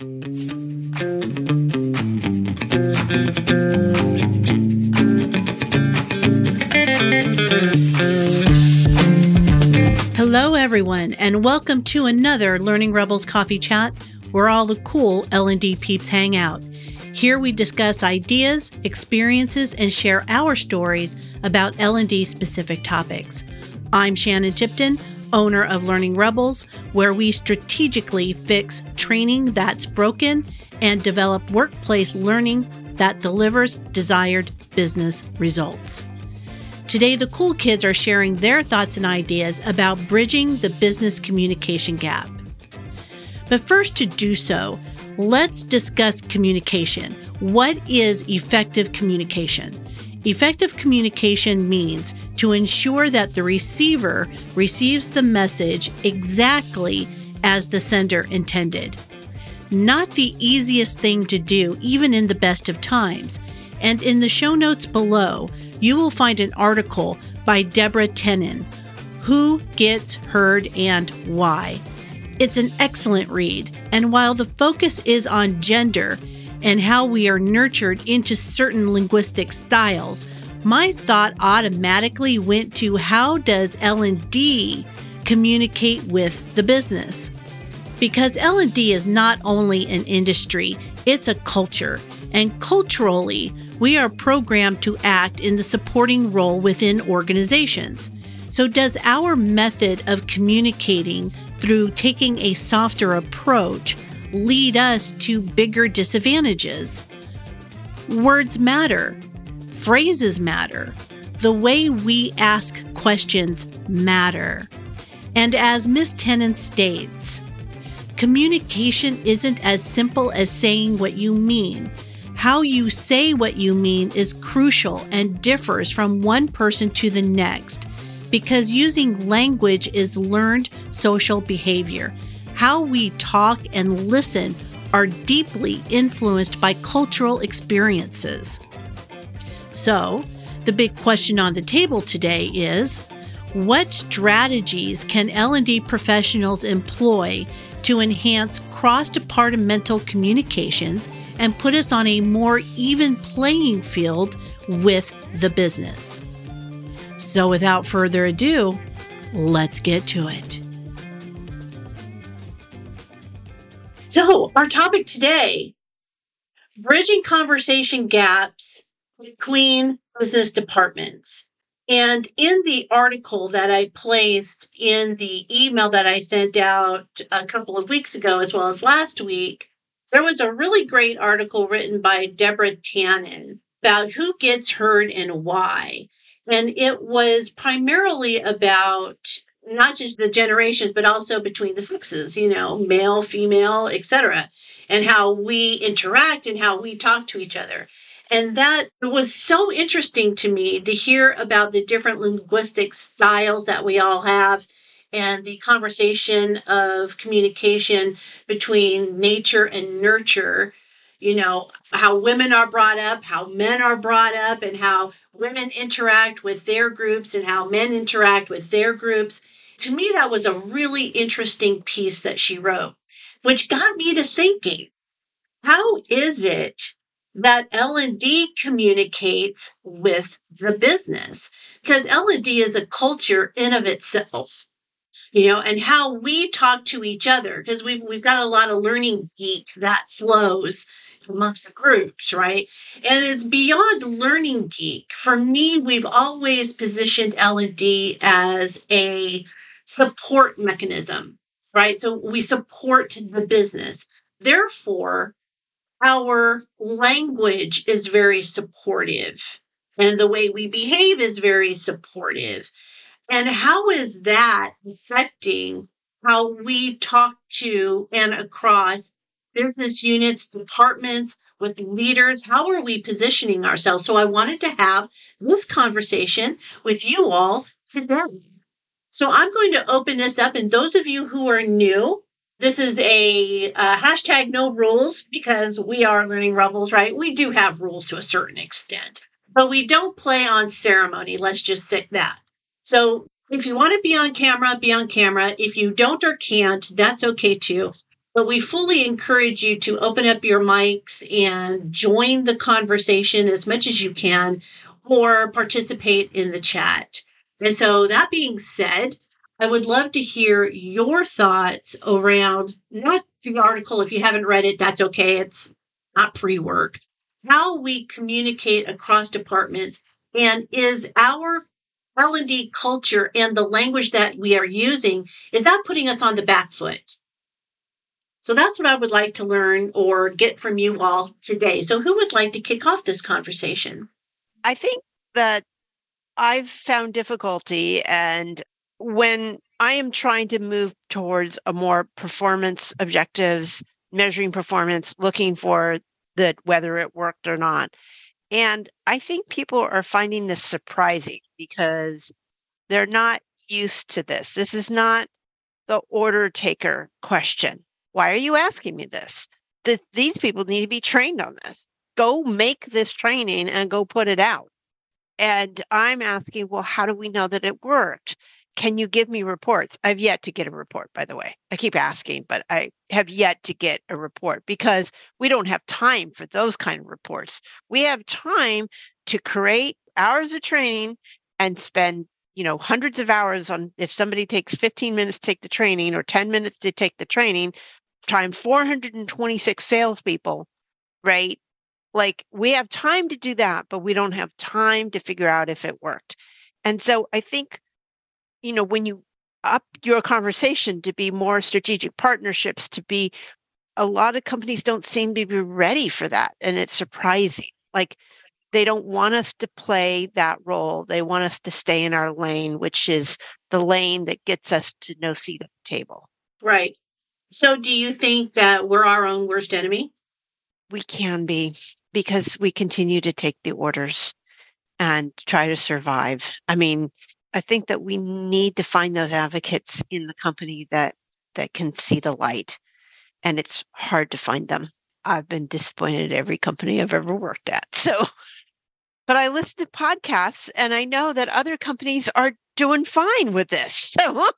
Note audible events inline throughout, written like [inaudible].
Hello, everyone, and welcome to another Learning Rebels Coffee Chat, where all the cool L&D peeps hang out. Here we discuss ideas, experiences, and share our stories about L&D specific topics. I'm Shannon Tipton, owner of Learning Rebels, where we strategically fix training that's broken and develop workplace learning that delivers desired business results. Today, the cool kids are sharing their thoughts and ideas about bridging the business communication gap. But first, to do so, let's discuss communication. What is effective communication? Effective communication means to ensure that the receiver receives the message exactly as the sender intended. Not the easiest thing to do, even in the best of times. And in the show notes below, you will find an article by Deborah Tannen Who Gets Heard and Why. It's an excellent read, and while the focus is on gender and how we are nurtured into certain linguistic styles, my thought automatically went to how does L&D communicate with the business? Because L&D is not only an industry, it's a culture and culturally, we are programmed to act in the supporting role within organizations. So, does our method of communicating through taking a softer approach lead us to bigger disadvantages? Words matter, phrases matter, the way we ask questions matter. And as Ms. Tannen states, communication isn't as simple as saying what you mean. How you say what you mean is crucial and differs from one person to the next because using language is learned social behavior. How we talk and listen are deeply influenced by cultural experiences. So, the big question on the table today is what strategies can L&D professionals employ to enhance cross-departmental communications and put us on a more even playing field with the business. So, without further ado, let's get to it. So, our topic today bridging conversation gaps between business departments. And in the article that I placed in the email that I sent out a couple of weeks ago, as well as last week, there was a really great article written by Deborah Tannen about who gets heard and why. And it was primarily about not just the generations, but also between the sexes, you know, male, female, etc., and how we interact and how we talk to each other. And that was so interesting to me to hear about the different linguistic styles that we all have and the conversation of communication between nature and nurture you know how women are brought up how men are brought up and how women interact with their groups and how men interact with their groups. To me that was a really interesting piece that she wrote which got me to thinking how is it that L&D communicates with the business? Because L&D is a culture in of itself you know, and how we talk to each other because we've we've got a lot of learning geek that flows amongst the groups, right? And it's beyond learning geek. For me, we've always positioned L&D as a support mechanism, right? So we support the business. Therefore, our language is very supportive and the way we behave is very supportive. And how is that affecting how we talk to and across business units, departments, with leaders? How are we positioning ourselves? So I wanted to have this conversation with you all today. So I'm going to open this up. And those of you who are new, this is a, hashtag no rules because we are learning rebels, right? We do have rules to a certain extent, but we don't play on ceremony. Let's just say that. So if you want to be on camera, be on camera. If you don't or can't, that's okay too. But we fully encourage you to open up your mics and join the conversation as much as you can or participate in the chat. And so, that being said, I would love to hear your thoughts around not the article. If you haven't read it, that's okay. It's not pre work. How we communicate across departments and is our L&D culture and the language that we are using, is that putting us on the back foot? So that's what I would like to learn or get from you all today. So who would like to kick off this conversation? I think that I've found difficulty and when I am trying to move towards a more performance objectives, measuring performance, looking for that whether it worked or not. And I think people are finding this surprising because they're not used to this. This is not the order taker question. Why are you asking me this? Th- these people need to be trained on this. Go make this training and go put it out. And I'm asking, well, how do we know that it worked? Can you give me reports? I've yet to get a report, by the way. I keep asking, but I have yet to get a report because we don't have time for those kind of reports. We have time to create hours of training and spend you know hundreds of hours on if somebody takes 15 minutes to take the training or 10 minutes to take the training time 426 salespeople right like we have time to do that but we don't have time to figure out if it worked and so i think you know, when you up your conversation to be more strategic partnerships, to be a lot of companies don't seem to be ready for that. And it's surprising. Like they don't want us to play that role. They want us to stay in our lane, which is the lane that gets us to no seat at the table. Right. So do you think that we're our own worst enemy? We can be because we continue to take the orders and try to survive. I mean, I think that we need to find those advocates in the company that that can see the light, and it's hard to find them. I've been disappointed at every company I've ever worked at. [laughs] So, but I listen to podcasts, and I know that other companies are doing fine with this. [laughs] So.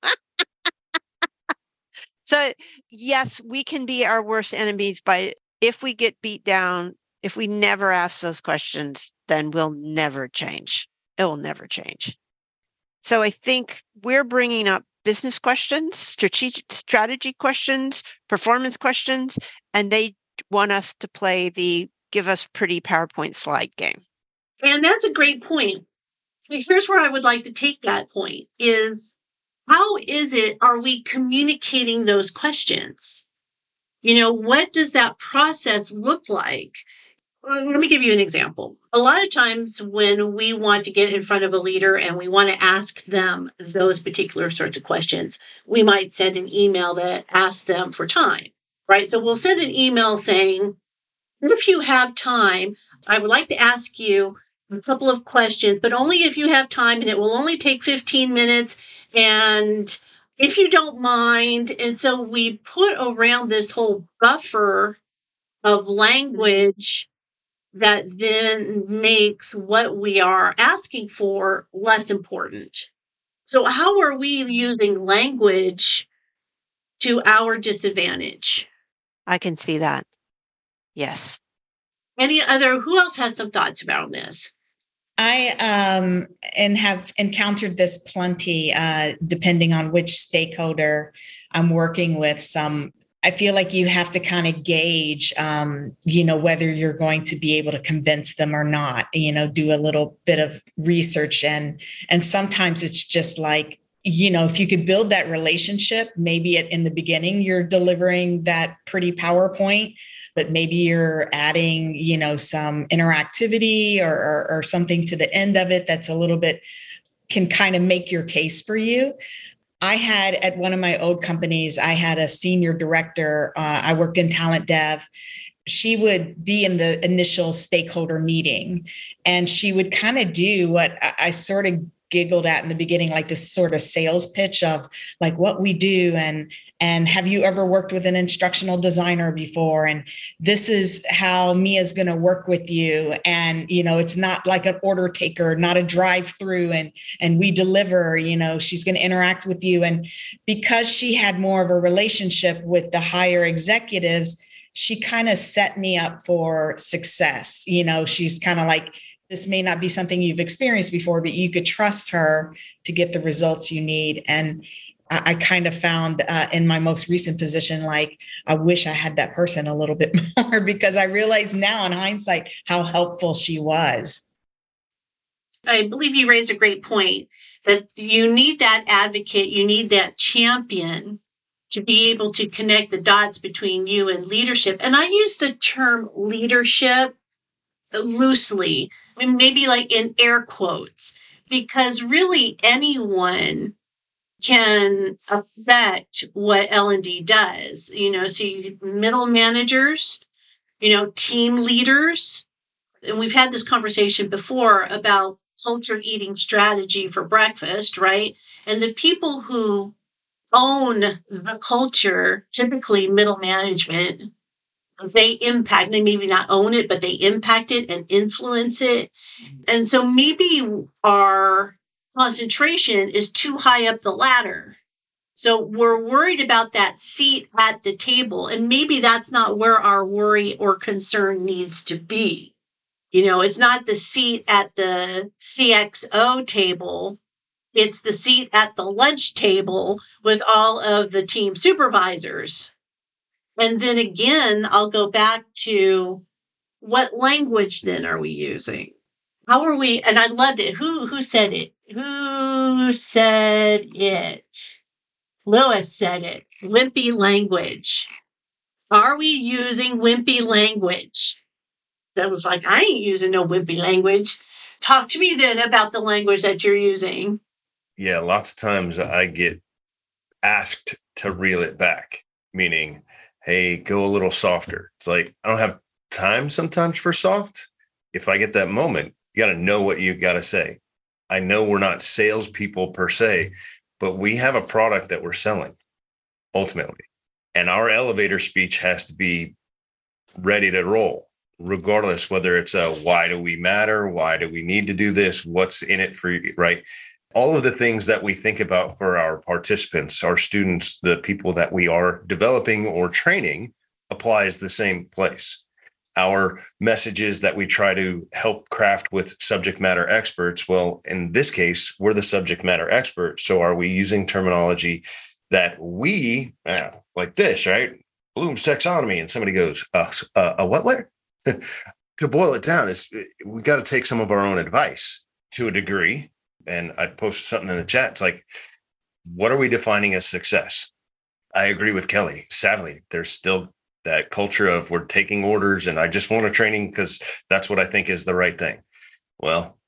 So yes, we can be our worst enemies by if we get beat down, if we never ask those questions, then we'll never change. It will never change. So I think we're bringing up business questions, strategic strategy questions, performance questions, and they want us to play the give us pretty PowerPoint slide game. And that's a great point. Here's where I would like to take that point is how is it are we communicating those questions? You know, what does that process look like? let me give you an example. A lot of times when we want to get in front of a leader and we want to ask them those particular sorts of questions, we might send an email that asks them for time, right? So we'll send an email saying, if you have time, I would like to ask you a couple of questions, but only if you have time and it will only take 15 minutes. And if you don't mind, and so we put around this whole buffer of language that then makes what we are asking for less important. So, how are we using language to our disadvantage? I can see that. Yes. Any other, who else has some thoughts about this? I um, and have encountered this plenty, uh, depending on which stakeholder I'm working with. Some I feel like you have to kind of gauge, um, you know, whether you're going to be able to convince them or not. You know, do a little bit of research and and sometimes it's just like, you know, if you could build that relationship, maybe at, in the beginning you're delivering that pretty PowerPoint, but maybe you're adding, you know, some interactivity or, or, or something to the end of it that's a little bit can kind of make your case for you. I had at one of my old companies, I had a senior director. Uh, I worked in talent dev. She would be in the initial stakeholder meeting and she would kind of do what I, I sort of giggled at in the beginning, like this sort of sales pitch of like what we do and and have you ever worked with an instructional designer before? And this is how mia's going to work with you. And you know it's not like an order taker not a drive through and and we deliver you know she's going to interact with you. And because she had more of a relationship with the higher executives she kind of set me up for success. You know she's kind of like this may not be something you've experienced before but you could trust her to get the results you need. And I, kind of found uh, in my most recent position, like I wish I had that person a little [laughs] bit more because I realize now in hindsight how helpful she was. I believe you raised a great point that you need that advocate, you need that champion to be able to connect the dots between you and leadership. And I use the term leadership loosely, maybe like in air quotes, because really anyone can affect what L&D does. You know, so you middle managers, you know, team leaders. And we've had this conversation before about culture eating strategy for breakfast, right? And the people who own the culture, typically middle management, they impact, they maybe not own it, but they impact it and influence it. Mm-hmm. And so maybe our concentration is too high up the ladder. So we're worried about that seat at the table. And maybe that's not where our worry or concern needs to be. You know, it's not the seat at the CXO table. It's the seat at the lunch table with all of the team supervisors. And then again, I'll go back to what language then are we using? How are we? And I loved it. Who who said it? Who said it? Lewis said it. Wimpy language. Are we using wimpy language? That was like, I ain't using no wimpy language. Talk to me then about the language that you're using. Yeah, lots of times I get asked to reel it back, meaning, hey, go a little softer. It's like, I don't have time sometimes for soft. If I get that moment, you got to know what you got to say. I know we're not salespeople per se, but we have a product that we're selling ultimately. And our elevator speech has to be ready to roll, regardless whether it's a why do we matter? Why do we need to do this? What's in it for you? Right. All of the things that we think about for our participants, our students, the people that we are developing or training applies the same place our messages that we try to help craft with subject matter experts. Well, in this case, we're the subject matter expert. So are we using terminology that we uh, like this, right? Bloom's taxonomy, and somebody goes, uh, uh, a what? What? [laughs] to boil it down, is we got to take some of our own advice to a degree. And I posted something in the chat. It's like, what are we defining as success? I agree with Kelly. Sadly, there's still that culture of we're taking orders and I just want a training because that's what I think is the right thing. Well,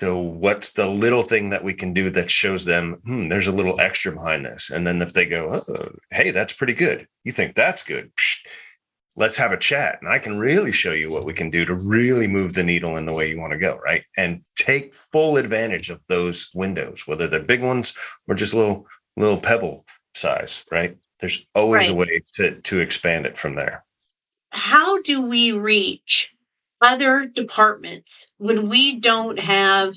so what's the little thing that we can do that shows them, hmm, there's a little extra behind this? And then if they go, oh, hey, that's pretty good. You think that's good? Psh, let's have a chat. And I can really show you what we can do to really move the needle in the way you want to go. Right. And take full advantage of those windows, whether they're big ones or just little, little pebble size. Right. There's always right. a way to to expand it from there. How do we reach other departments when we don't have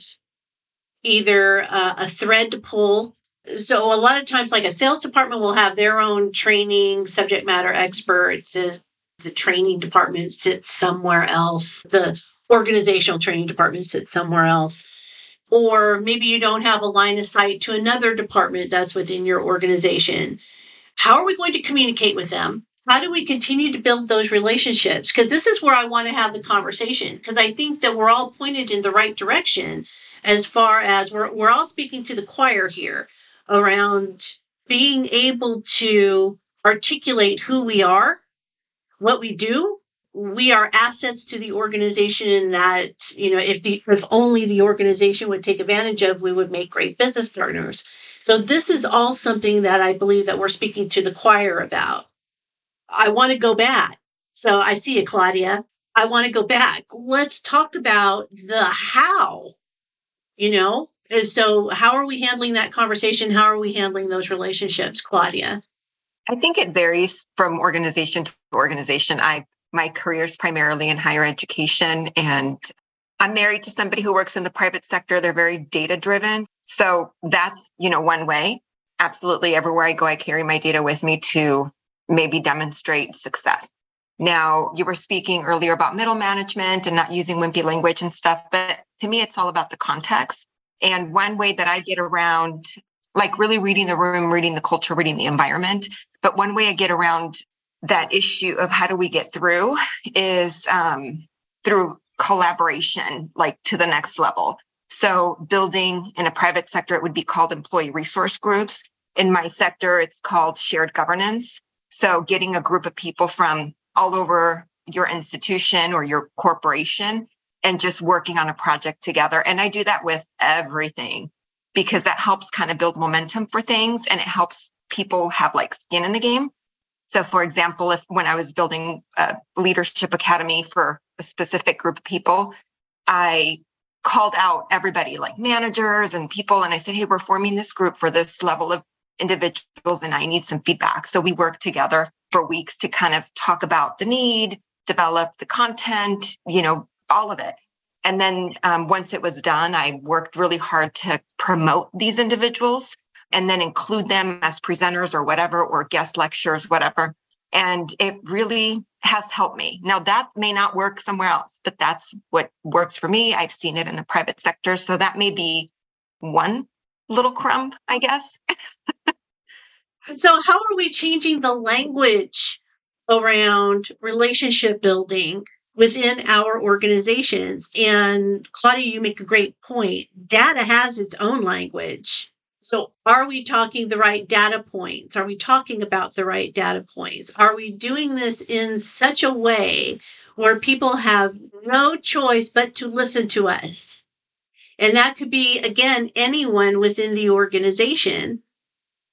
either uh, a thread to pull? So a lot of times, like a sales department will have their own training subject matter experts. The training department sits somewhere else. The organizational training department sits somewhere else or maybe you don't have a line of sight to another department that's within your organization. How are we going to communicate with them? How do we continue to build those relationships? Because this is where I want to have the conversation, because I think that we're all pointed in the right direction as far as we're, we're all speaking to the choir here around being able to articulate who we are, what we do, we are assets to the organization that you know if the if only the organization would take advantage of we would make great business partners so this is all something that I believe that we're speaking to the choir about. I want to go back. So I see you, Claudia. I want to go back. Let's talk about the how, you know? And so how are we handling that conversation? How are we handling those relationships, Claudia? I think it varies from organization to organization. I my career is primarily in higher education and I'm married to somebody who works in the private sector. They're very data driven. So that's, you know, one way. Absolutely everywhere I go I carry my data with me to maybe demonstrate success. Now, you were speaking earlier about middle management and not using wimpy language and stuff, but to me, it's all about the context. And one way that I get around, like really reading the room, reading the culture, reading the environment, but one way I get around that issue of how do we get through is um, through collaboration, like to the next level. So, building in a private sector, it would be called employee resource groups. In my sector, it's called shared governance. So, getting a group of people from all over your institution or your corporation and just working on a project together. And I do that with everything because that helps kind of build momentum for things and it helps people have like skin in the game. So, for example, if when I was building a leadership academy for a specific group of people, I called out everybody like managers and people and I said, Hey, we're forming this group for this level of individuals and I need some feedback. So we worked together for weeks to kind of talk about the need, develop the content, you know, all of it. And then um, once it was done, I worked really hard to promote these individuals and then include them as presenters or whatever, or guest lectures, whatever. And it really has helped me. Now, that may not work somewhere else, but that's what works for me. I've seen it in the private sector. So that may be one little crumb, I guess. [laughs] so, how are we changing the language around relationship building within our organizations? And Claudia, you make a great point. Data has its own language. So, are we talking the right data points? Are we talking about the right data points? Are we doing this in such a way where people have no choice but to listen to us? And that could be, again, anyone within the organization,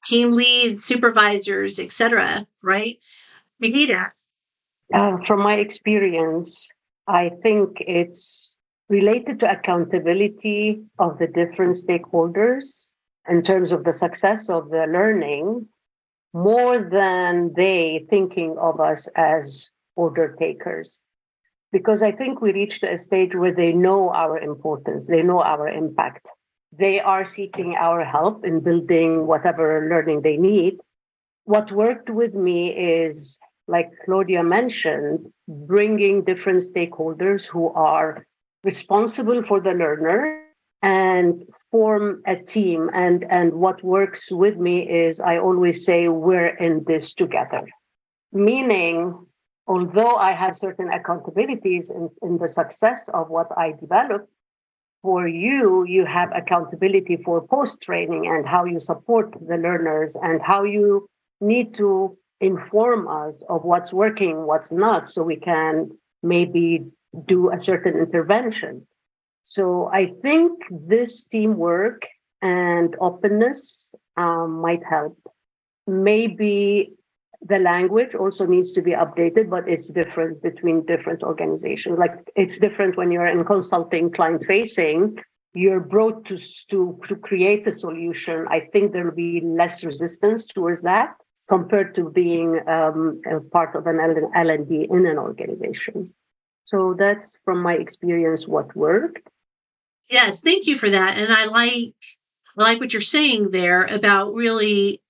team leads, supervisors, etc. right? Mahida. Uh, from my experience, I think it's related to accountability of the different stakeholders in terms of the success of the learning more than they thinking of us as order takers because I think we reached a stage where they know our importance, they know our impact. They are seeking our help in building whatever learning they need. What worked with me is, like Claudia mentioned, bringing different stakeholders who are responsible for the learner and form a team. And, and what works with me is I always say, we're in this together. Meaning, although I have certain accountabilities in, in the success of what I develop, for you, you have accountability for post training and how you support the learners and how you need to inform us of what's working, what's not, so we can maybe do a certain intervention. So I think this teamwork and openness um, might help. Maybe the language also needs to be updated, but it's different between different organizations. Like it's different when you're in consulting, client facing, you're brought to, to, to create a solution. I think there will be less resistance towards that compared to being um, part of an L&D in an organization. So that's from my experience what worked. Yes, thank you for that. And I like I like what you're saying there about really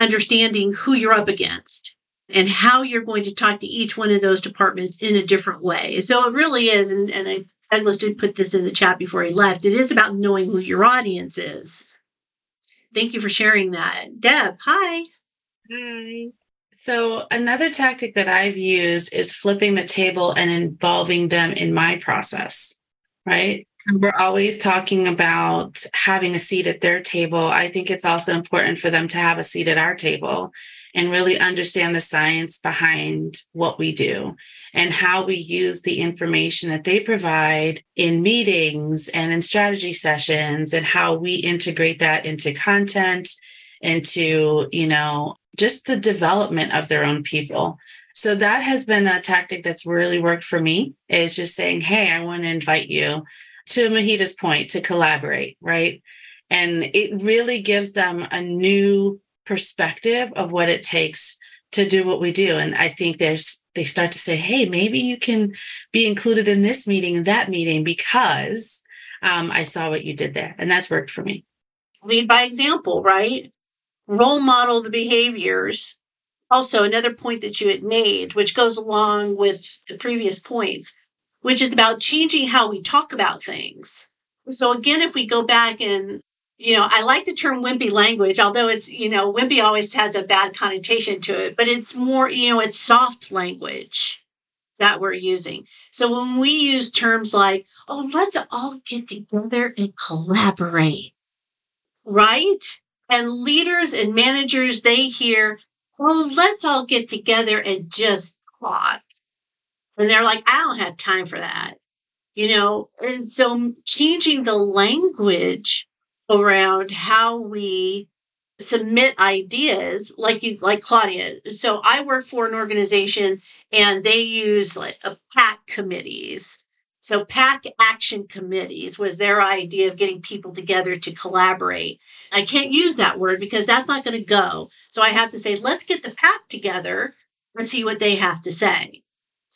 understanding who you're up against and how you're going to talk to each one of those departments in a different way. So it really is, and, and I Douglas did put this in the chat before he left. It is about knowing who your audience is. Thank you for sharing that. Deb, hi. Hi. So, another tactic that I've used is flipping the table and involving them in my process, right? So we're always talking about having a seat at their table. I think it's also important for them to have a seat at our table and really understand the science behind what we do and how we use the information that they provide in meetings and in strategy sessions and how we integrate that into content into you know just the development of their own people so that has been a tactic that's really worked for me is just saying hey i want to invite you to Mahida's point to collaborate, right? And it really gives them a new perspective of what it takes to do what we do. And I think there's they start to say, hey, maybe you can be included in this meeting and that meeting because um, I saw what you did there. And that's worked for me. Lead by example, right? Role model the behaviors. Also, another point that you had made, which goes along with the previous points, which is about changing how we talk about things. So, again, if we go back and you know, I like the term wimpy language, although it's, you know, wimpy always has a bad connotation to it, but it's more, you know, it's soft language that we're using. So when we use terms like, oh, let's all get together and collaborate, right? And leaders and managers, they hear, oh, let's all get together and just talk. And they're like, I don't have time for that. You know, and so changing the language around how we submit ideas like you like claudia so i work for an organization and they use like a pac committees so pac action committees was their idea of getting people together to collaborate i can't use that word because that's not going to go so i have to say let's get the pac together and see what they have to say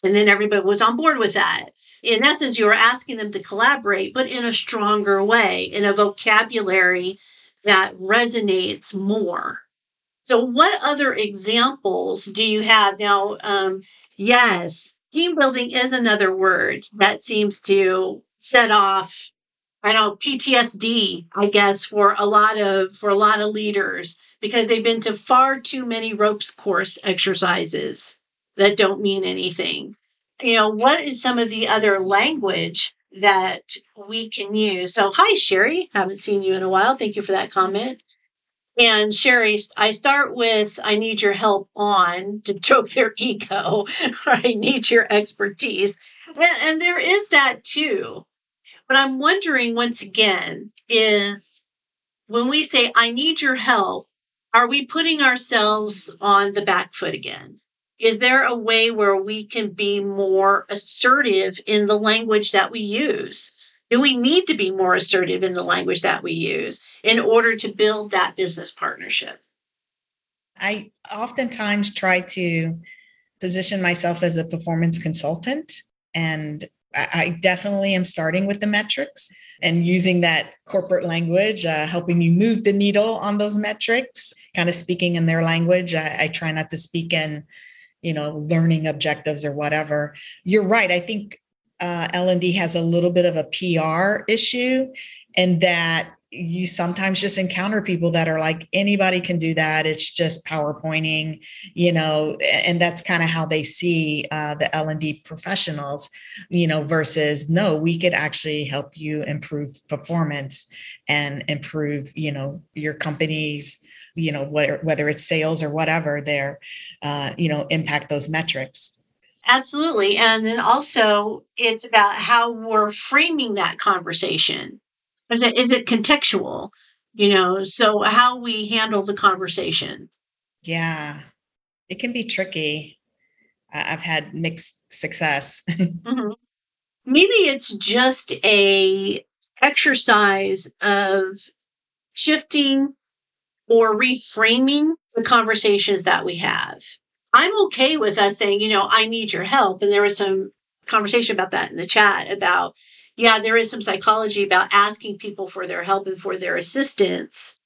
and then everybody was on board with that in essence, you were asking them to collaborate, but in a stronger way, in a vocabulary that resonates more. So, what other examples do you have now? Um, yes, team building is another word that seems to set off I don't know PTSD, I guess, for a lot of for a lot of leaders because they've been to far too many ropes course exercises that don't mean anything you know, what is some of the other language that we can use? So, hi, Sherry. Haven't seen you in a while. Thank you for that comment. And Sherry, I start with I need your help on to [laughs] choke their ego. [laughs] I need your expertise. And, and there is that too. But I'm wondering once again is when we say I need your help, are we putting ourselves on the back foot again? is there a way where we can be more assertive in the language that we use? Do we need to be more assertive in the language that we use in order to build that business partnership? I oftentimes try to position myself as a performance consultant, and I definitely am starting with the metrics and using that corporate language, uh, helping you move the needle on those metrics, kind of speaking in their language. I, I try not to speak in you know learning objectives or whatever you're right i think uh, l&d has a little bit of a pr issue and that you sometimes just encounter people that are like anybody can do that. It's just powerpointing you know and that's kind of how they see uh, the l&d professionals you know versus no we could actually help you improve performance and improve you know your company's you know whether whether it's sales or whatever there uh, you know impact those metrics absolutely. And then also it's about how we're framing that conversation. Is it, is it contextual? You know so how we handle the conversation. Yeah. It can be tricky. I've had mixed success. [laughs] Mm-hmm. maybe it's just a exercise of shifting or reframing the conversations that we have. I'm okay with us saying, you know, I need your help. And there was some conversation about that in the chat about, yeah, there is some psychology about asking people for their help and for their assistance.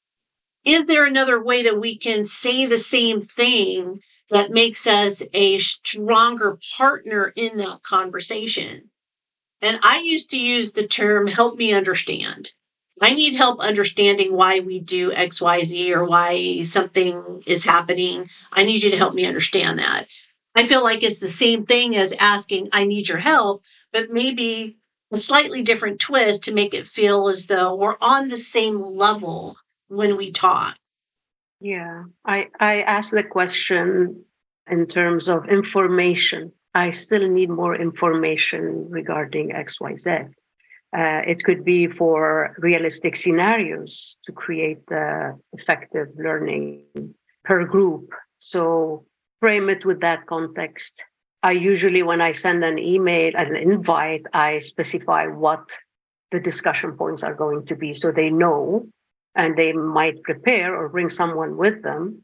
Is there another way that we can say the same thing that makes us a stronger partner in that conversation? And I used to use the term help me understand. I need help understanding why we do XYZ or why something is happening. I need you to help me understand that. I feel like it's the same thing as asking, I need your help, but maybe a slightly different twist to make it feel as though we're on the same level when we talk. Yeah, I, I asked the question in terms of information. I still need more information regarding XYZ. Uh, it could be for realistic scenarios to create the effective learning per group. So frame it with that context. I usually, when I send an email, an invite, I specify what the discussion points are going to be so they know and they might prepare or bring someone with them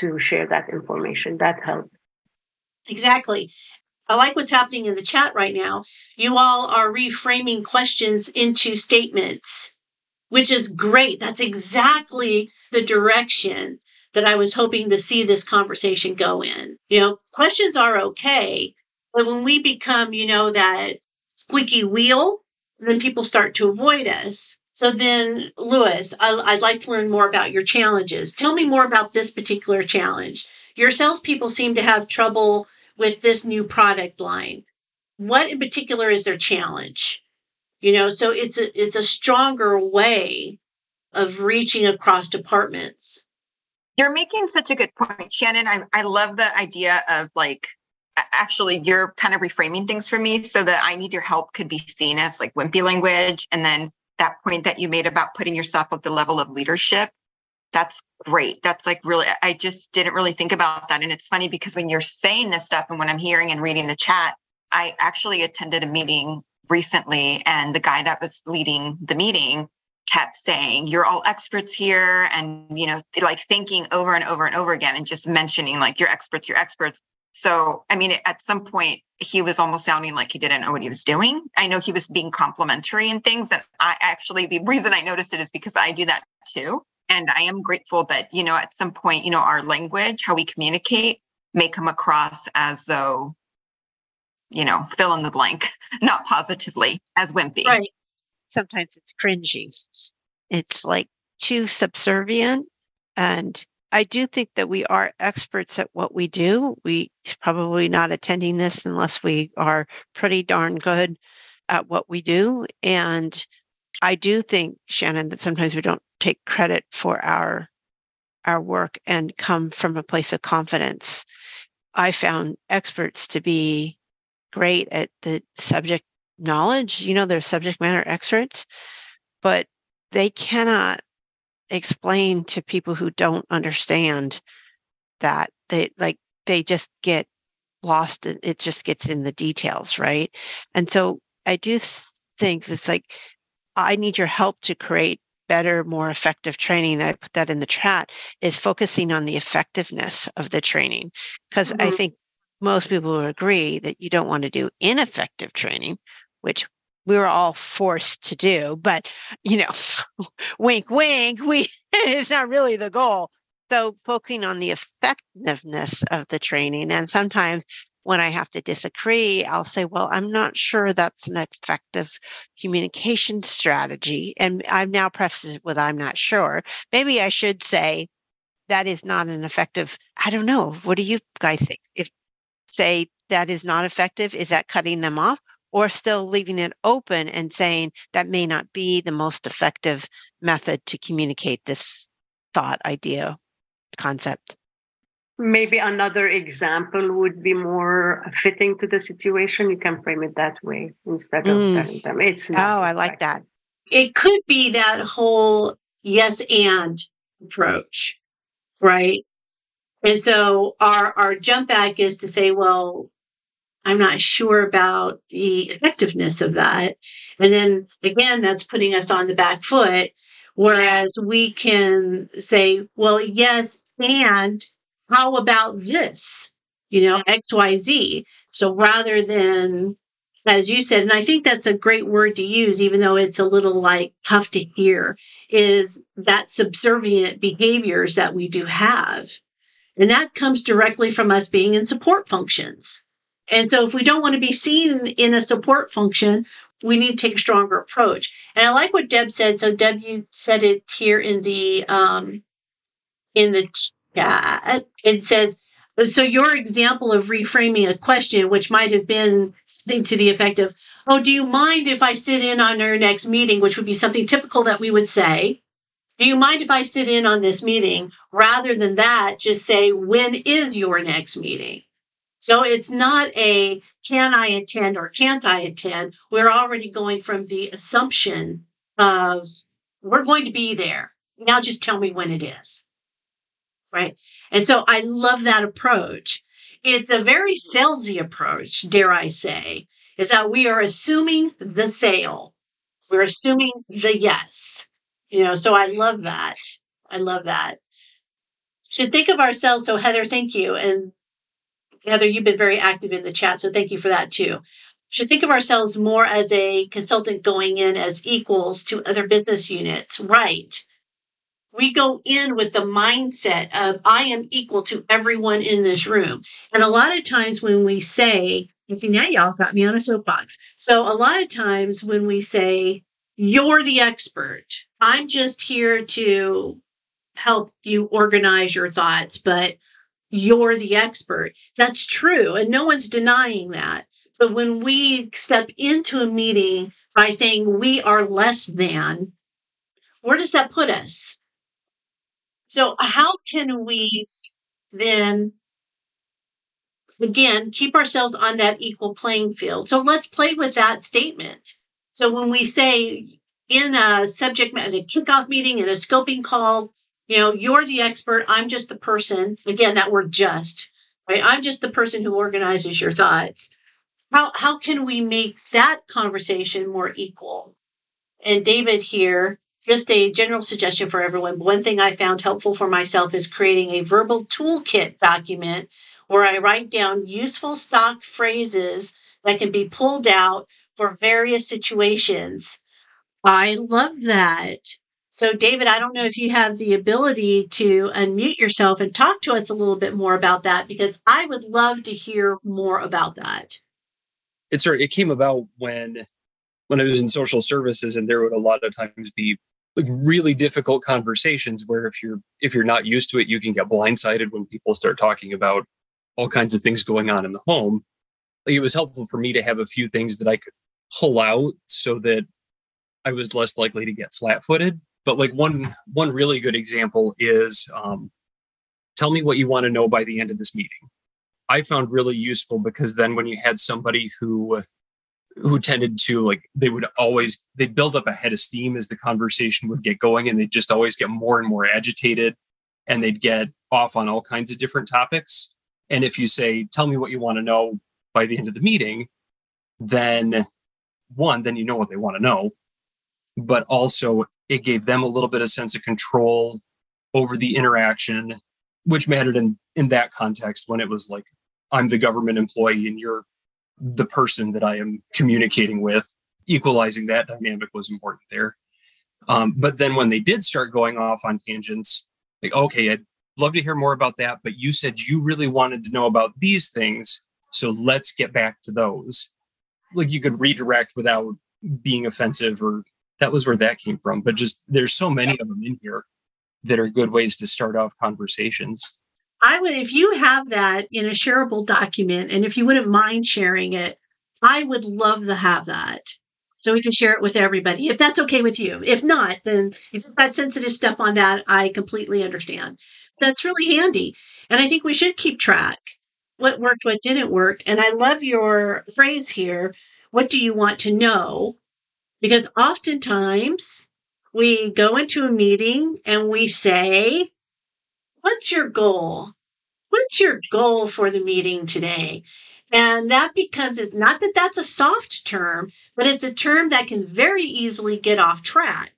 to share that information. That helps. Exactly. I like what's happening in the chat right now. You all are reframing questions into statements, which is great. That's exactly the direction that I was hoping to see this conversation go in. You know, questions are okay, but when we become, you know, that squeaky wheel, then people start to avoid us. So then, Lewis, I, would like to learn more about your challenges. Tell me more about this particular challenge. Your salespeople seem to have trouble with this new product line. What in particular is their challenge? You know, so it's a it's a stronger way of reaching across departments. You're making such a good point, Shannon. I I love the idea of like actually you're kind of reframing things for me so that I need your help could be seen as like wimpy language. And then that point that you made about putting yourself at the level of leadership that's great. That's like really, I just didn't really think about that. And it's funny because when you're saying this stuff and when I'm hearing and reading the chat, I actually attended a meeting recently and the guy that was leading the meeting kept saying you're all experts here and you know like thinking over and over and over again and just mentioning like you're experts you're experts so i mean at some point he was almost sounding like he didn't know what he was doing i know he was being complimentary and things and i actually the reason i noticed it is because i do that too and I am grateful that, you know, at some point, you know, our language, how we communicate may come across as though, you know, fill in the blank, [laughs] not positively as wimpy. Right. Sometimes it's cringy. It's like too subservient. And I do think that we are experts at what we do. We probably not attending this unless we are pretty darn good at what we do. And I do think, Shannon, that sometimes we don't take credit for our our work and come from a place of confidence. I found experts to be great at the subject knowledge. You know, they're subject matter experts, but they cannot explain to people who don't understand that they like they just get lost and it just gets in the details right and so i do think it's like i need your help to create better, more effective training, I put that in the chat, is focusing on the effectiveness of the training. Because mm-hmm. I think most people will agree that you don't want to do ineffective training, which we were all forced to do. But, you know, [laughs] wink, wink, we [laughs] it's not really the goal. So focusing on the effectiveness of the training. And sometimes when I have to disagree, I'll say, well, I'm not sure that's an effective communication strategy. And I've now prefaced it with, I'm not sure. Maybe I should say, that is not an effective. I don't know. What do you guys think? If say that is not effective, is that cutting them off? Or still leaving it open and saying that may not be the most effective method to communicate this thought, idea, concept? Maybe another example would be more fitting to the situation. You can frame it that way instead of mm. telling them it's not. Oh, I like that. It could be that whole yes and approach, right? And so our our jump back is to say, well, I'm not sure about the effectiveness of that. And then again, that's putting us on the back foot. Whereas we can say, well, yes, and how about this? You know, XYZ. So rather than, as you said, and I think that's a great word to use, even though it's a little like tough to hear, is that subservient behaviors that we do have. And that comes directly from us being in support functions. And so if we don't want to be seen in a support function, we need to take a stronger approach. And I like what Deb said. So Deb, you said it here in the um, in the yeah, it says, so your example of reframing a question, which might have been something to the effect of, oh, do you mind if I sit in on our next meeting, which would be something typical that we would say. Do you mind if I sit in on this meeting? Rather than that, just say, when is your next meeting? So it's not a can I attend or can't I attend? We're already going from the assumption of we're going to be there. Now just tell me when it is right? And so I love that approach. It's a very salesy approach, dare I say, is that we are assuming the sale. We're assuming the yes. You know, so I love that. I love that. Should think of ourselves. So Heather, thank you. And Heather, you've been very active in the chat. So thank you for that too. Should think of ourselves more as a consultant going in as equals to other business units. Right. We go in with the mindset of I am equal to everyone in this room. And a lot of times when we say, and see, now y'all got me on a soapbox. So a lot of times when we say, you're the expert, I'm just here to help you organize your thoughts, but you're the expert. That's true. And no one's denying that. But when we step into a meeting by saying we are less than, where does that put us? So, how can we then, again, keep ourselves on that equal playing field? So, let's play with that statement. So, when we say in a subject matter, a kickoff meeting, in a scoping call, you know, you're the expert. I'm just the person. Again, that word just, right? I'm just the person who organizes your thoughts. How, how can we make that conversation more equal? And David here, just a general suggestion for everyone. One thing I found helpful for myself is creating a verbal toolkit document where I write down useful stock phrases that can be pulled out for various situations. I love that. So, David, I don't know if you have the ability to unmute yourself and talk to us a little bit more about that because I would love to hear more about that. It's it came about when when I was in social services, and there would a lot of times be like really difficult conversations where if you're if you're not used to it, you can get blindsided when people start talking about all kinds of things going on in the home. It was helpful for me to have a few things that I could pull out so that I was less likely to get flat-footed but like one one really good example is um, tell me what you want to know by the end of this meeting i found really useful because then when you had somebody who who tended to like they would always they'd build up a head of steam as the conversation would get going and they'd just always get more and more agitated and they'd get off on all kinds of different topics. And if you say tell me what you want to know by the end of the meeting then one then you know what they want to know but also it gave them a little bit of sense of control over the interaction which mattered in in that context when it was like i'm the government employee and you're the person that i am communicating with equalizing that dynamic was important there um, but then when they did start going off on tangents like okay i'd love to hear more about that but you said you really wanted to know about these things so let's get back to those like you could redirect without being offensive or that was where that came from. But just there's so many of them in here that are good ways to start off conversations. I would, if you have that in a shareable document, and if you wouldn't mind sharing it, I would love to have that so we can share it with everybody if that's okay with you. If not, then if you've got sensitive stuff on that, I completely understand. That's really handy. And I think we should keep track what worked, what didn't work. And I love your phrase here. What do you want to know? Because oftentimes we go into a meeting and we say, What's your goal? What's your goal for the meeting today? And that becomes, it's not that that's a soft term, but it's a term that can very easily get off track.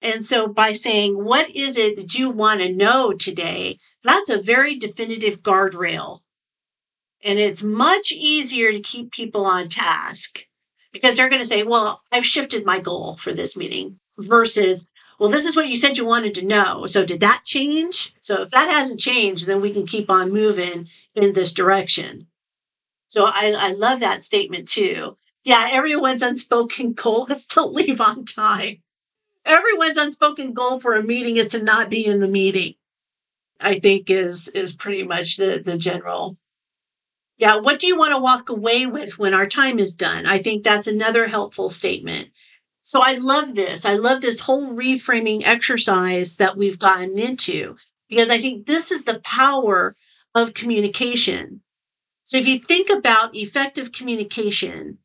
And so by saying, What is it that you want to know today? That's a very definitive guardrail. And it's much easier to keep people on task because they're going to say, well, I've shifted my goal for this meeting versus, well, this is what you said you wanted to know. So did that change? So if that hasn't changed, then we can keep on moving in this direction. So I, I love that statement too. Yeah, everyone's unspoken [laughs] goal is to leave on time. Everyone's unspoken goal for a meeting is to not be in the meeting. I think is is pretty much the the general yeah, what do you want to walk away with when our time is done? I think that's another helpful statement. So I love this. I love this whole reframing exercise that we've gotten into because I think this is the power of communication. So if you think about effective communication,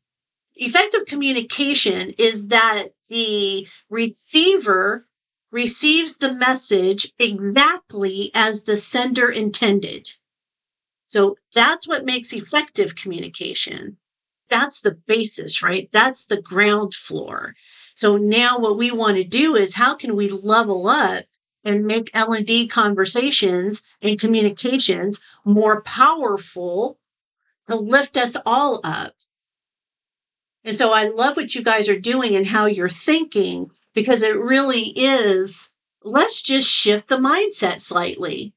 effective communication is that the receiver receives the message exactly as the sender intended. So that's what makes effective communication. That's the basis, right? That's the ground floor. So now what we want to do is how can we level up and make L&D conversations and communications more powerful to lift us all up. And so I love what you guys are doing and how you're thinking because it really is let's just shift the mindset slightly.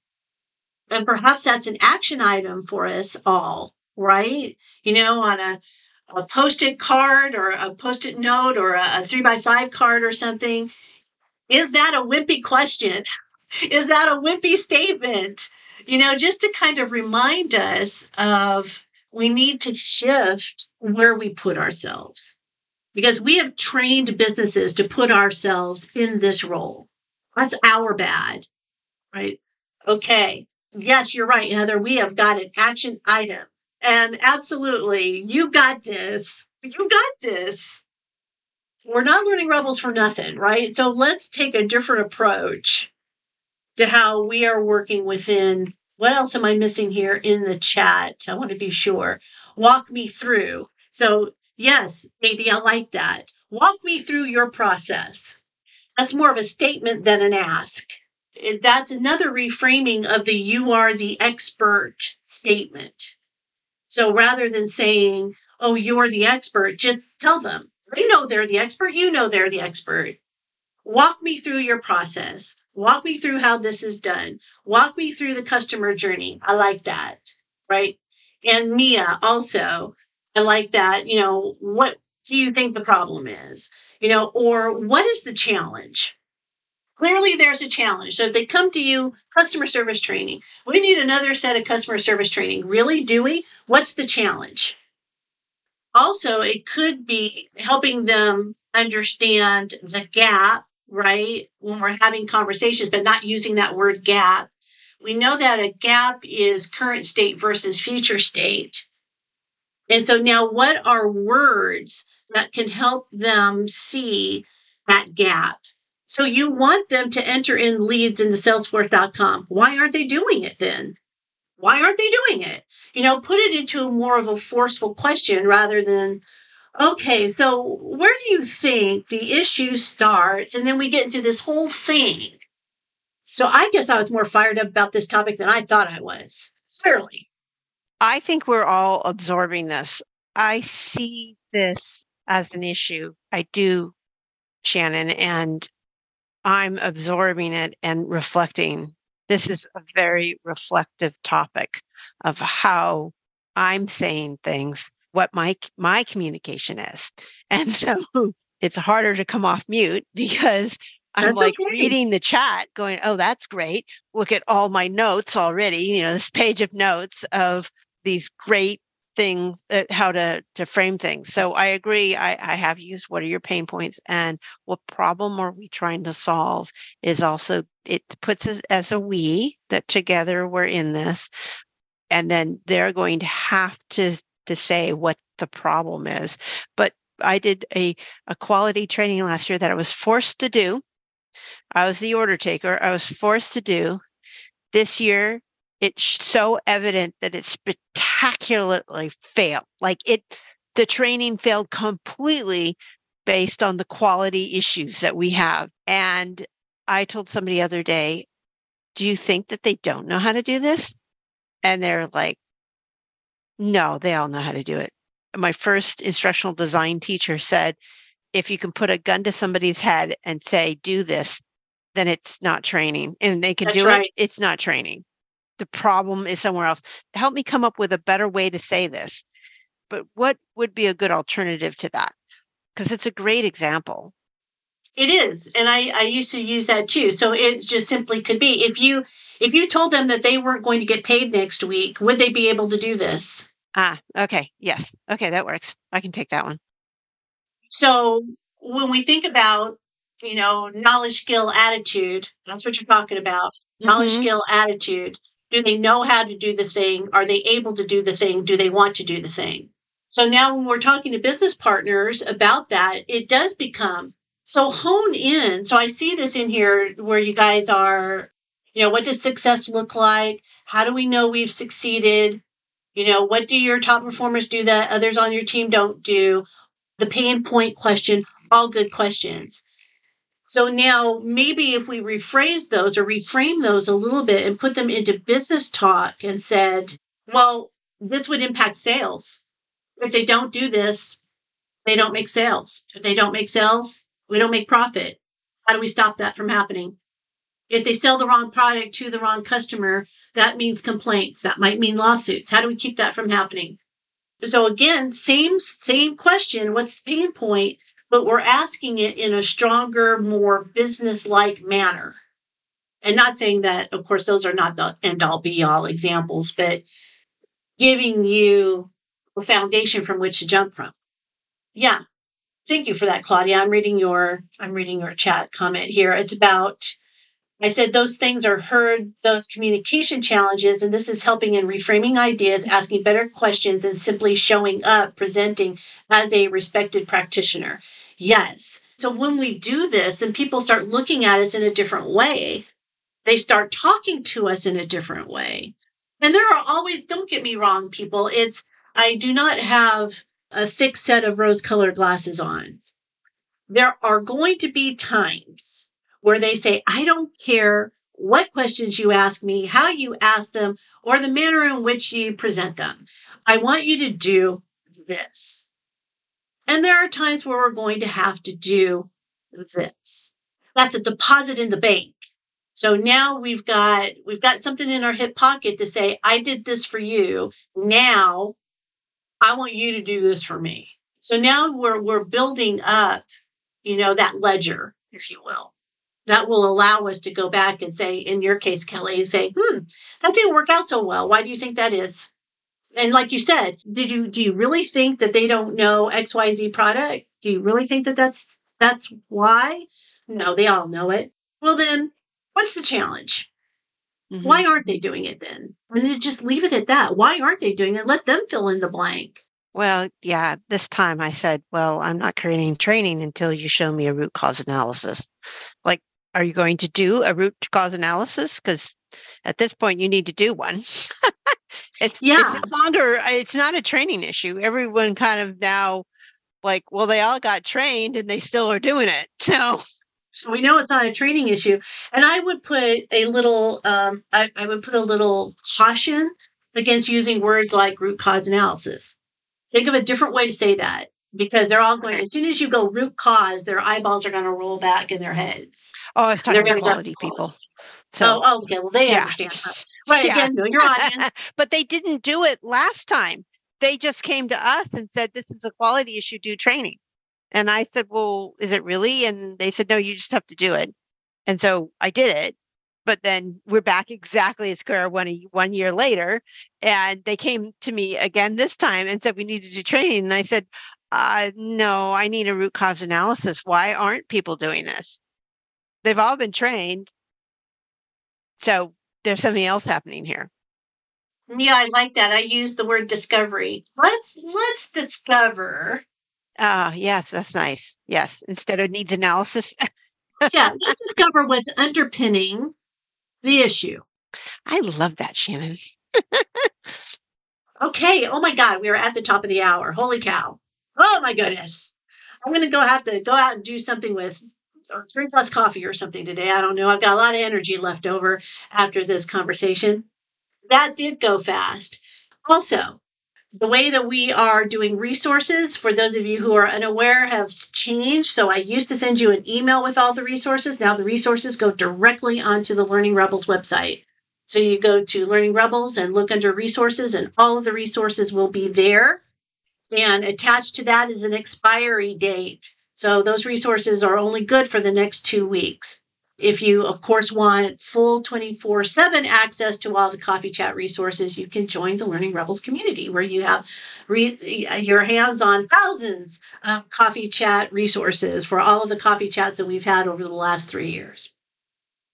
And perhaps that's an action item for us all, right? You know, on a, a post it card or a post it note or a, a three by five card or something. Is that a wimpy question? [laughs] Is that a wimpy statement? You know, just to kind of remind us of we need to shift where we put ourselves because we have trained businesses to put ourselves in this role. That's our bad, right? Okay. Yes, you're right, Heather. We have got an action item. And absolutely, you got this. You got this. We're not learning rebels for nothing, right? So let's take a different approach to how we are working within. What else am I missing here in the chat? I want to be sure. Walk me through. So, yes, AD, I like that. Walk me through your process. That's more of a statement than an ask. That's another reframing of the you are the expert statement. So rather than saying, oh, you're the expert, just tell them. They know they're the expert. You know they're the expert. Walk me through your process. Walk me through how this is done. Walk me through the customer journey. I like that. Right. And Mia also, I like that. You know, what do you think the problem is? You know, or what is the challenge? Clearly, there's a challenge. So if they come to you, customer service training, we need another set of customer service training. Really, do we? What's the challenge? Also, it could be helping them understand the gap, right? When we're having conversations, but not using that word gap. We know that a gap is current state versus future state. And so now, what are words that can help them see that gap? So you want them to enter in leads into salesforce.com. Why aren't they doing it then? Why aren't they doing it? You know, put it into more of a forceful question rather than, okay, so where do you think the issue starts? And then we get into this whole thing. So I guess I was more fired up about this topic than I thought I was. Clearly. I think we're all absorbing this. I see this as an issue. I do, Shannon. And I'm absorbing it and reflecting. This is a very reflective topic of how I'm saying things, what my my communication is. [laughs] And so it's harder to come off mute because I'm That's like okay. reading the chat going, "Oh, that's great. Look at all my notes already, you know, this page of notes of these great things uh, how to to frame things. So i agree I, I have used what are your pain points and what problem are we trying to solve is also it puts us as a we that together we're in this and then they're going to have to to say what the problem is. But i did a, a quality training last year that i was forced to do. I was the order taker i was forced to do. This year it's so evident that it spectacularly failed. Like it, the training failed completely based on the quality issues that we have. And I told somebody the other day, do you think that they don't know how to do this? And they're like, no, they all know how to do it. My first instructional design teacher said, if you can put a gun to somebody's head and say, do this, then it's not training. And they can That's do right. it, it's not training the problem is somewhere else. Help me come up with a better way to say this. But what would be a good alternative to that? Because it's a great example. It is. And I, I used to use that too. So it just simply could be if you if you told them that they weren't going to get paid next week, would they be able to do this? Ah, okay. Yes. Okay, that works. I can take that one. So when we think about, you know, knowledge, skill, attitude, that's what you're talking about. Knowledge, Mhm. skill, attitude. Do they know how to do the thing? Are they able to do the thing? Do they want to do the thing? So now when we're talking to business partners about that, it does become so hone in. So I see this in here where you guys are, you know, what does success look like? How do we know we've succeeded? You know, what do your top performers do that others on your team don't do? The pain point question. All good questions. So now maybe if we rephrase those or reframe those a little bit and put them into business talk and said, well, this would impact sales. If they don't do this, they don't make sales. If they don't make sales, we don't make profit. How do we stop that from happening? If they sell the wrong product to the wrong customer, that means complaints. That might mean lawsuits. How do we keep that from happening? So again, same same question, what's the pain point? But we're asking it in a stronger, more business-like manner. And not saying that, of course, those are not the end all be all examples, but giving you a foundation from which to jump from. Yeah. Thank you for that, Claudia. I'm reading your I'm reading your chat comment here. It's about I said those things are heard, those communication challenges, and this is helping in reframing ideas, asking better questions, and simply showing up, presenting as a respected practitioner. Yes. So when we do this and people start looking at us in a different way, they start talking to us in a different way. And there are always, don't get me wrong, people, it's, I do not have a thick set of rose colored glasses on. There are going to be times where they say, I don't care what questions you ask me, how you ask them, or the manner in which you present them. I want you to do this. And there are times where we're going to have to do this. That's a deposit in the bank. So now we've got we've got something in our hip pocket to say, I did this for you. Now I want you to do this for me. So now we're we're building up, you know, that ledger, if you will that will allow us to go back and say, in your case, Kelly, say, hmm, that didn't work out so well. Why do you think that is? And like you said, did you do you really think that they don't know XYZ product? Do you really think that that's that's why? No, they all know it. Well then, what's the challenge? Mm-hmm. Why aren't they doing it then? And then just leave it at that. Why aren't they doing it? Let them fill in the blank. Well, yeah, this time I said, well, I'm not creating training until you show me a root cause analysis. Like are you going to do a root cause analysis? Because at this point, you need to do one. [laughs] it's, yeah. it's no longer, uh, it's not a training issue. Everyone kind of now, like, well, they all got trained and they still are doing it. [laughs] So, so we know it's not a training issue. And I would put a little, um, I, I would put a little caution against using words like root cause analysis. Think of a different way to say that because they're all going. As soon as you go root cause, their eyeballs are going to roll back in their heads. Oh, I was talking they're about quality go, people. So, oh, okay. Well, they yeah. understand. Right yeah. again, know your audience. [laughs] but they didn't do it last time. They just came to us and said, "This is a quality issue. Do training." And I said, "Well, is it really?" And they said, "No, you just have to do it." And so I did it. But then we're back exactly at square one one year later, and they came to me again this time and said we needed to do training. And I said, uh, no, I need a root cause analysis. Why aren't people doing this? They've all been trained. So there's something else happening here. Yeah, I like that. I use the word discovery. Let's let's discover. Ah, uh, yes, that's nice. Yes, instead of needs analysis. [laughs] yeah, let's discover what's underpinning the issue. I love that, Shannon. [laughs] okay. Oh my God, we are at the top of the hour. Holy cow. Oh my goodness. I'm going to go have to go out and do something with or drink less coffee or something today. I don't know. I've got a lot of energy left over after this conversation. That did go fast. Also, the way that we are doing resources for those of you who are unaware have changed. So I used to send you an email with all the resources. Now the resources go directly onto the Learning Rebels website. So you go to Learning Rebels and look under resources, and all of the resources will be there. And attached to that is an expiry date. So those resources are only good for the next two weeks. If you, of course, want full 24 7 access to all the Coffee Chat resources, you can join the Learning Rebels community where you have re- your hands on thousands of Coffee Chat resources for all of the Coffee Chats that we've had over the last three years.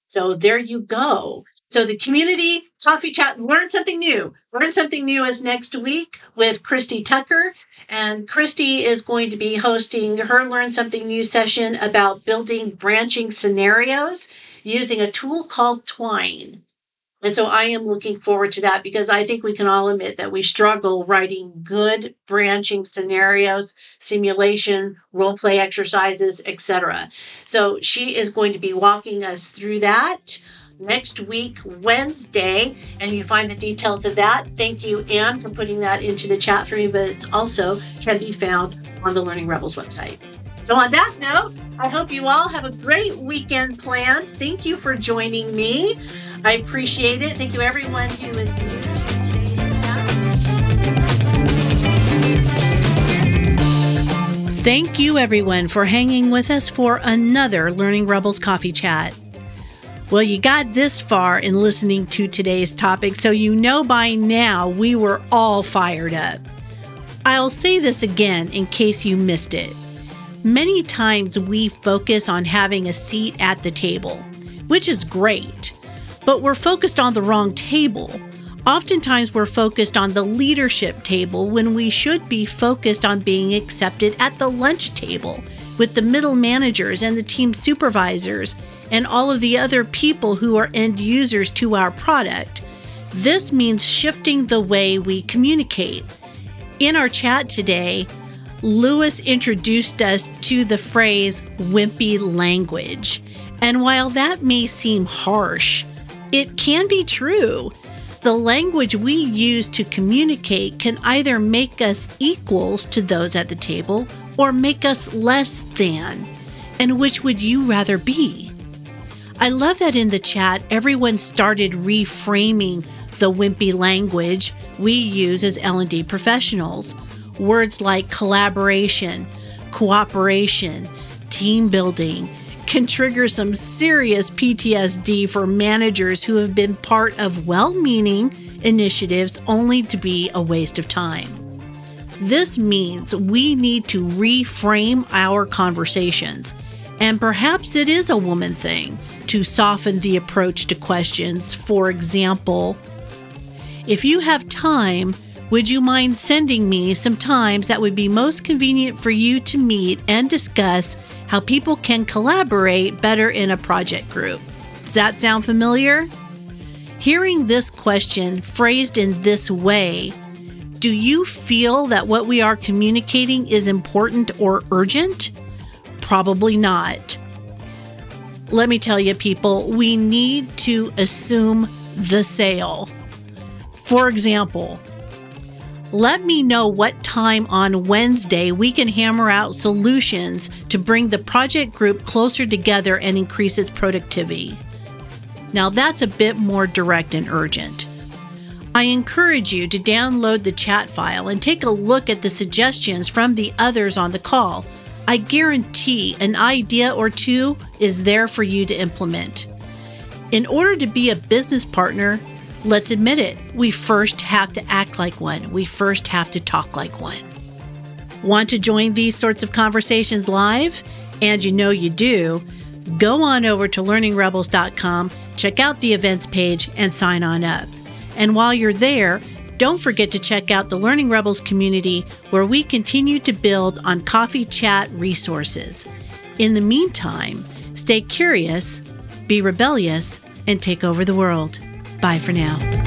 So there you go. So the community coffee chat, learn something new. Learn something new is next week with Christy Tucker. And Christy is going to be hosting her Learn Something New session about building branching scenarios using a tool called Twine. And so I am looking forward to that because I think we can all admit that we struggle writing good branching scenarios, simulation, role play exercises, etc. So she is going to be walking us through that next week, Wednesday, and you find the details of that. Thank you, Anne, for putting that into the chat for me, but it's also can be found on the Learning Rebels website. So, on that note, I hope you all have a great weekend planned. Thank you for joining me. I appreciate it. Thank you, everyone who is new to. Thank you, everyone, for hanging with us for another Learning Rebels Coffee Chat. Well, you got this far in listening to today's topic, so you know by now we were all fired up. I'll say this again in case you missed it. Many times we focus on having a seat at the table, which is great, but we're focused on the wrong table. Oftentimes, we're focused on the leadership table when we should be focused on being accepted at the lunch table with the middle managers and the team supervisors and all of the other people who are end users to our product. This means shifting the way we communicate. In our chat today, Lewis introduced us to the phrase wimpy language. And while that may seem harsh, it can be true. The language we use to communicate can either make us equals to those at the table or make us less than. And which would you rather be? I love that in the chat, everyone started reframing the wimpy language we use as L&D professionals. Words like collaboration, cooperation, team building can trigger some serious PTSD for managers who have been part of well-meaning initiatives only to be a waste of time. This means we need to reframe our conversations. And perhaps it is a woman thing to soften the approach to questions. For example, if you have time, would you mind sending me some times that would be most convenient for you to meet and discuss how people can collaborate better in a project group? Does that sound familiar? Hearing this question phrased in this way, do you feel that what we are communicating is important or urgent? Probably not let me tell you, people, we need to assume the sale. For example, let me know what time on Wednesday we can hammer out solutions to bring the project group closer together and increase its productivity. Now, that's a bit more direct and urgent. I encourage you to download the chat file and take a look at the suggestions from the others on the call I guarantee an idea or two is there for you to implement. In order to be a business partner, let's admit it, we first have to act like one. We first have to talk like one. Want to join these sorts of conversations live? And you know you do. Go on over to learningrebels.com, check out the events page, and sign on up. And while you're there, don't forget to check out the Learning Rebels community where we continue to build on coffee chat resources. In the meantime, stay curious, be rebellious, and take over the world. Bye for now.